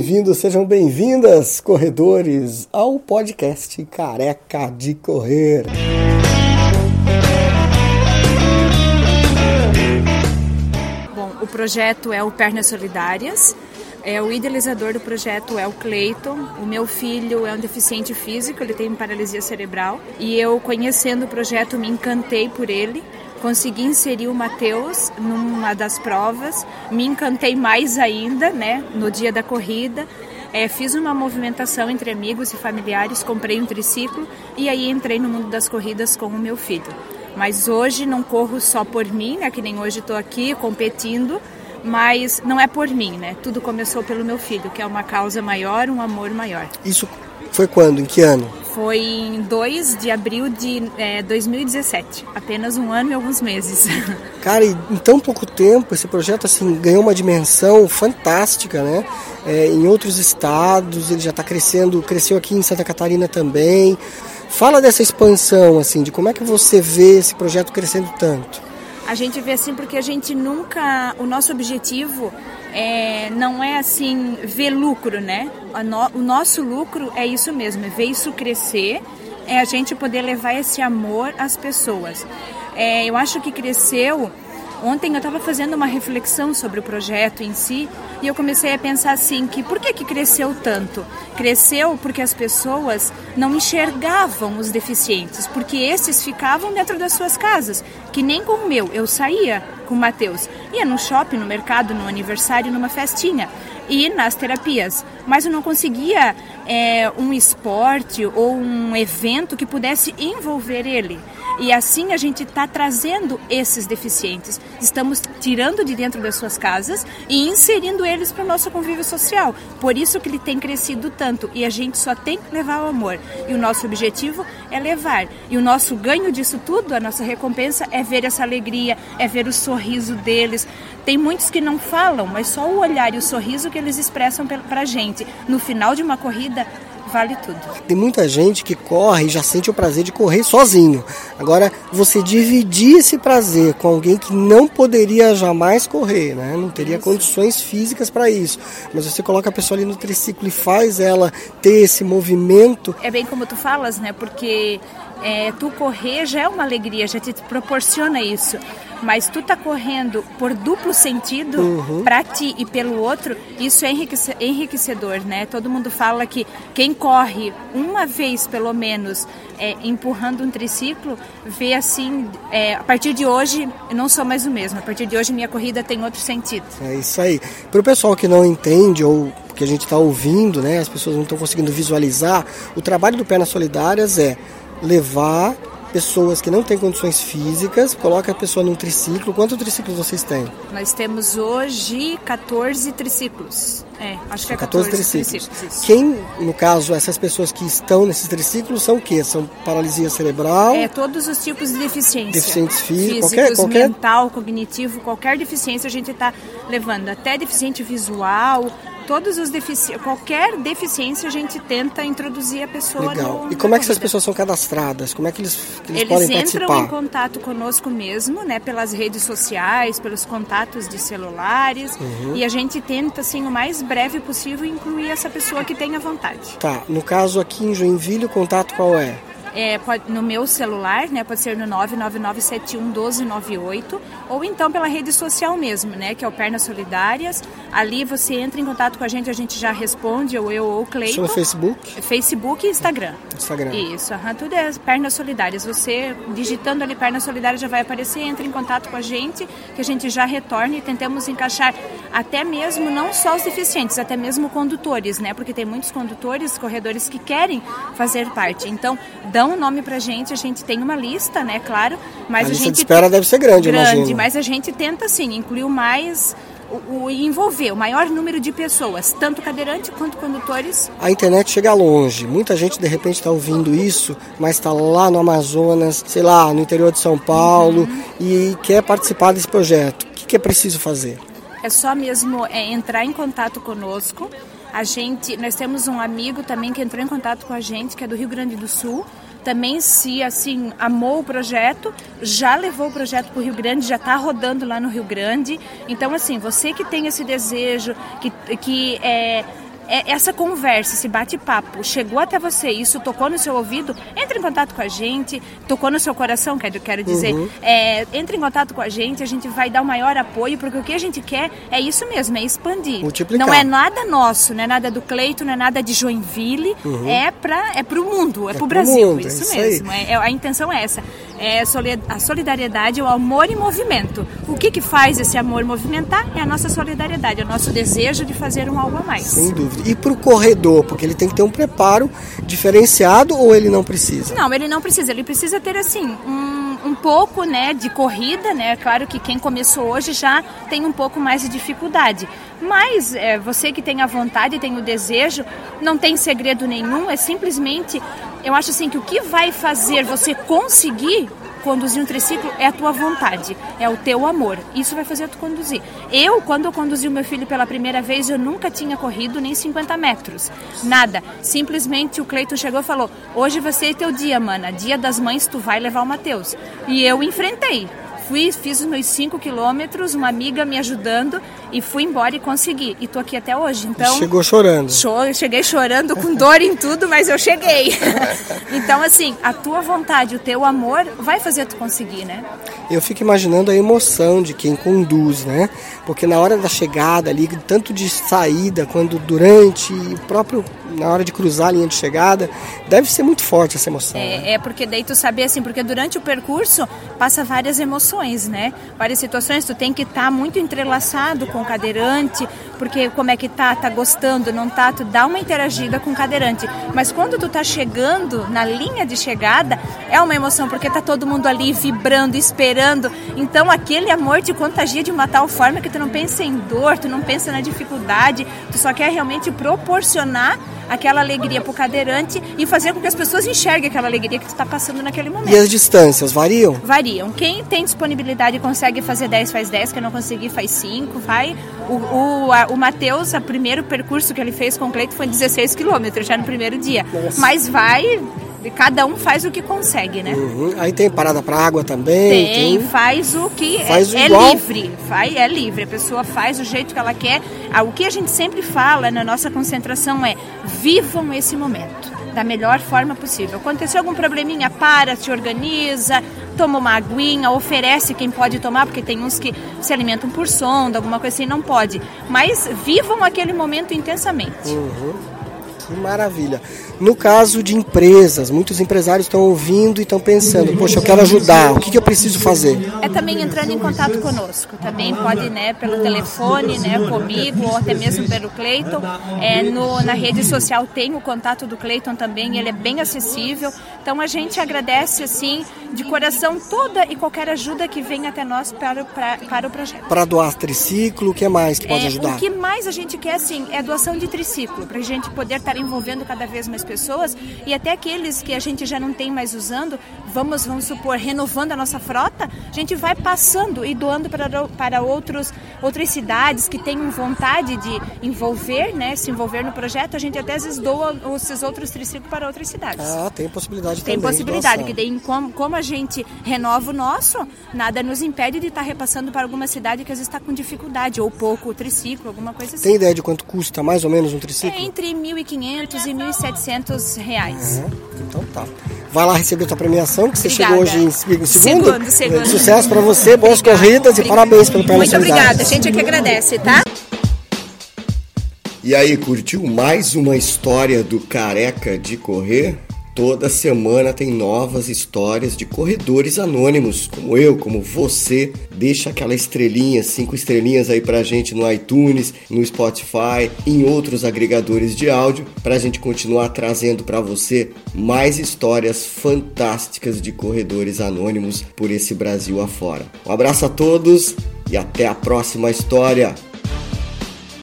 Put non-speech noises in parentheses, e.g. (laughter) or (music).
bem-vindos, sejam bem-vindas, corredores, ao podcast Careca de Correr. Bom, o projeto é o Pernas Solidárias. É, o idealizador do projeto é o Cleiton. O meu filho é um deficiente físico, ele tem paralisia cerebral. E eu, conhecendo o projeto, me encantei por ele. Consegui inserir o Matheus numa das provas. Me encantei mais ainda, né, no dia da corrida. É, fiz uma movimentação entre amigos e familiares, comprei um triciclo e aí entrei no mundo das corridas com o meu filho. Mas hoje não corro só por mim, né, que nem hoje estou aqui competindo, mas não é por mim, né? Tudo começou pelo meu filho, que é uma causa maior, um amor maior. Isso foi quando? Em que ano? Foi em 2 de abril de é, 2017, apenas um ano e alguns meses. (laughs) Cara, e em tão pouco tempo esse projeto assim ganhou uma dimensão fantástica, né? É, em outros estados ele já está crescendo, cresceu aqui em Santa Catarina também. Fala dessa expansão, assim, de como é que você vê esse projeto crescendo tanto. A gente vê assim porque a gente nunca, o nosso objetivo é, não é assim ver lucro, né? O nosso lucro é isso mesmo, é ver isso crescer, é a gente poder levar esse amor às pessoas. É, eu acho que cresceu Ontem eu estava fazendo uma reflexão sobre o projeto em si e eu comecei a pensar assim que por que, que cresceu tanto? Cresceu porque as pessoas não enxergavam os deficientes, porque esses ficavam dentro das suas casas, que nem com o meu. Eu saía com o Matheus, ia no shopping, no mercado, no aniversário, numa festinha e nas terapias, mas eu não conseguia é, um esporte ou um evento que pudesse envolver ele. E assim a gente está trazendo esses deficientes. Estamos tirando de dentro das suas casas e inserindo eles para o nosso convívio social. Por isso que ele tem crescido tanto. E a gente só tem que levar o amor. E o nosso objetivo é levar. E o nosso ganho disso tudo, a nossa recompensa, é ver essa alegria, é ver o sorriso deles. Tem muitos que não falam, mas só o olhar e o sorriso que eles expressam para a gente. No final de uma corrida, vale tudo. Tem muita gente que corre e já sente o prazer de correr sozinho. Agora, você dividir esse prazer com alguém que não poderia jamais correr, né? Não teria isso. condições físicas para isso. Mas você coloca a pessoa ali no triciclo e faz ela ter esse movimento. É bem como tu falas, né? Porque é, tu correr já é uma alegria, já te proporciona isso mas tu tá correndo por duplo sentido uhum. para ti e pelo outro, isso é enriquecedor, né? Todo mundo fala que quem corre uma vez pelo menos é, empurrando um triciclo, vê assim, é, a partir de hoje eu não sou mais o mesmo, a partir de hoje minha corrida tem outro sentido. É isso aí. Para o pessoal que não entende ou que a gente está ouvindo, né, as pessoas não estão conseguindo visualizar, o trabalho do Pernas Solidárias é levar pessoas que não têm condições físicas, coloca a pessoa num triciclo. Quantos triciclos vocês têm? Nós temos hoje 14 triciclos. É, acho que é 14, 14 triciclos. triciclos Quem, no caso, essas pessoas que estão nesses triciclos são o quê? São paralisia cerebral? É, todos os tipos de deficiência. Deficientes físicos, qualquer, qualquer... mental, cognitivo, qualquer deficiência a gente está levando. Até deficiente visual, todos os defici qualquer deficiência a gente tenta introduzir a pessoa Legal. No, e como é que essas pessoas são cadastradas? Como é que eles, que eles, eles podem participar? Eles entram em contato conosco mesmo, né, pelas redes sociais, pelos contatos de celulares, uhum. e a gente tenta assim o mais breve possível incluir essa pessoa que tenha vontade. Tá. No caso aqui em Joinville, o contato qual é? É, pode, no meu celular, né, pode ser no 999711298 ou então pela rede social mesmo, né, que é o Pernas Solidárias. Ali você entra em contato com a gente, a gente já responde, ou eu ou o Cleiton. no Facebook? Facebook e Instagram. Instagram. Isso, tudo é Pernas Solidárias. Você digitando ali Pernas Solidárias já vai aparecer, entra em contato com a gente, que a gente já retorna e tentamos encaixar até mesmo não só os deficientes, até mesmo condutores, né, porque tem muitos condutores, corredores que querem fazer parte. Então, dão o nome pra gente, a gente tem uma lista, né, claro, mas a, a gente... de espera deve ser grande, Grande, imagino. mas a gente tenta, sim, incluir mais o, o, envolver o maior número de pessoas, tanto cadeirante quanto condutores. A internet chega longe. Muita gente de repente está ouvindo isso, mas está lá no Amazonas, sei lá, no interior de São Paulo uhum. e quer participar desse projeto. O que, que é preciso fazer? É só mesmo é, entrar em contato conosco. A gente, nós temos um amigo também que entrou em contato com a gente, que é do Rio Grande do Sul também se assim amou o projeto, já levou o projeto para o Rio Grande, já está rodando lá no Rio Grande. Então assim, você que tem esse desejo, que, que é, essa conversa, esse bate-papo, chegou até você, isso tocou no seu ouvido, entre em contato com a gente, tocou no seu coração, quero, quero dizer, uhum. é, entre em contato com a gente, a gente vai dar o maior apoio, porque o que a gente quer é isso mesmo, é expandir. Multiplicar. Não é nada nosso, não é nada do Cleito, não é nada de Joinville, uhum. é para é o mundo, é, é para o Brasil, mundo, isso, é isso mesmo. É, a intenção é essa, é a solidariedade, o amor em movimento. O que que faz esse amor movimentar? É a nossa solidariedade, é o nosso desejo de fazer um algo a mais. Sem dúvida. E para o corredor, porque ele tem que ter um preparo diferenciado ou ele não precisa? Não, ele não precisa. Ele precisa ter assim um, um pouco, né, de corrida, né? Claro que quem começou hoje já tem um pouco mais de dificuldade. Mas é, você que tem a vontade, tem o desejo, não tem segredo nenhum. É simplesmente, eu acho assim que o que vai fazer você conseguir conduzir um triciclo é a tua vontade, é o teu amor. Isso vai fazer tu conduzir. Eu, quando eu conduzi o meu filho pela primeira vez, eu nunca tinha corrido nem 50 metros. Nada. Simplesmente o Cleiton chegou e falou: Hoje vai ser teu dia, mana. Dia das mães, tu vai levar o Matheus. E eu enfrentei fui, fiz os meus 5 quilômetros, uma amiga me ajudando e fui embora e consegui. E tô aqui até hoje. Então chegou chorando. Cho cheguei chorando com dor em tudo, mas eu cheguei. (laughs) então assim, a tua vontade, o teu amor vai fazer tu conseguir, né? Eu fico imaginando a emoção de quem conduz, né? Porque na hora da chegada ali, tanto de saída quanto durante, o próprio na hora de cruzar a linha de chegada, deve ser muito forte essa emoção. É, né? é porque daí tu saber assim, porque durante o percurso passa várias emoções, né? Várias situações, tu tem que estar tá muito entrelaçado com o cadeirante, porque como é que tá, tá gostando, não tá, tu dá uma interagida com o cadeirante. Mas quando tu tá chegando na linha de chegada, é uma emoção, porque tá todo mundo ali vibrando, esperando. Então aquele amor te contagia de uma tal forma que tu não pensa em dor, tu não pensa na dificuldade, tu só quer realmente proporcionar aquela alegria para o cadeirante e fazer com que as pessoas enxerguem aquela alegria que tu está passando naquele momento. E as distâncias variam? Variam. Quem tem disponibilidade e consegue fazer 10 faz 10, quem não conseguir faz 5, vai. O, o, a, o Matheus, o primeiro percurso que ele fez com o Cleito foi 16 quilômetros já no primeiro dia. Nossa. Mas vai cada um faz o que consegue, né? Uhum. Aí tem parada para água também. Tem, tem, faz o que faz é, é livre, faz, é livre. A pessoa faz do jeito que ela quer. Ah, o que a gente sempre fala na nossa concentração é vivam esse momento da melhor forma possível. Aconteceu algum probleminha, para, se organiza, toma uma aguinha, oferece quem pode tomar, porque tem uns que se alimentam por sonda, alguma coisa assim, não pode. Mas vivam aquele momento intensamente. Uhum. Que maravilha. No caso de empresas, muitos empresários estão ouvindo e estão pensando, poxa, eu quero ajudar, o que, que eu preciso fazer? É também entrando em contato conosco. Também pode, né, pelo telefone, né, comigo, ou até mesmo pelo Cleiton. É, na rede social tem o contato do Cleiton também, ele é bem acessível. Então a gente agradece, assim, de coração toda e qualquer ajuda que venha até nós para, para, para o projeto. Para doar triciclo, o que mais que pode é, ajudar? O que mais a gente quer, assim, é doação de triciclo, para a gente poder estar envolvendo cada vez mais pessoas e até aqueles que a gente já não tem mais usando, vamos, vamos supor, renovando a nossa frota, a gente vai passando e doando para, para outros, outras cidades que tenham vontade de envolver, né, se envolver no projeto, a gente até às vezes doa esses outros triciclos para outras cidades. Ah, tem possibilidade tem também. Tem possibilidade, que daí como, como a gente renova o nosso, nada nos impede de estar repassando para alguma cidade que às vezes está com dificuldade, ou pouco o triciclo, alguma coisa assim. Tem ideia de quanto custa mais ou menos um triciclo? É entre 1.500 e 1.700 reais. Uhum. Então tá. Vai lá receber a tua premiação, que você obrigada. chegou hoje em segundo. Segundo, segundo. Sucesso para você, boas obrigada. corridas obrigada. e parabéns pelo Muito obrigada, a gente é que agradece, tá? E aí, curtiu mais uma história do Careca de Correr? Toda semana tem novas histórias de corredores anônimos, como eu, como você. Deixa aquela estrelinha, cinco estrelinhas aí pra gente no iTunes, no Spotify, em outros agregadores de áudio, pra gente continuar trazendo para você mais histórias fantásticas de corredores anônimos por esse Brasil afora. Um abraço a todos e até a próxima história.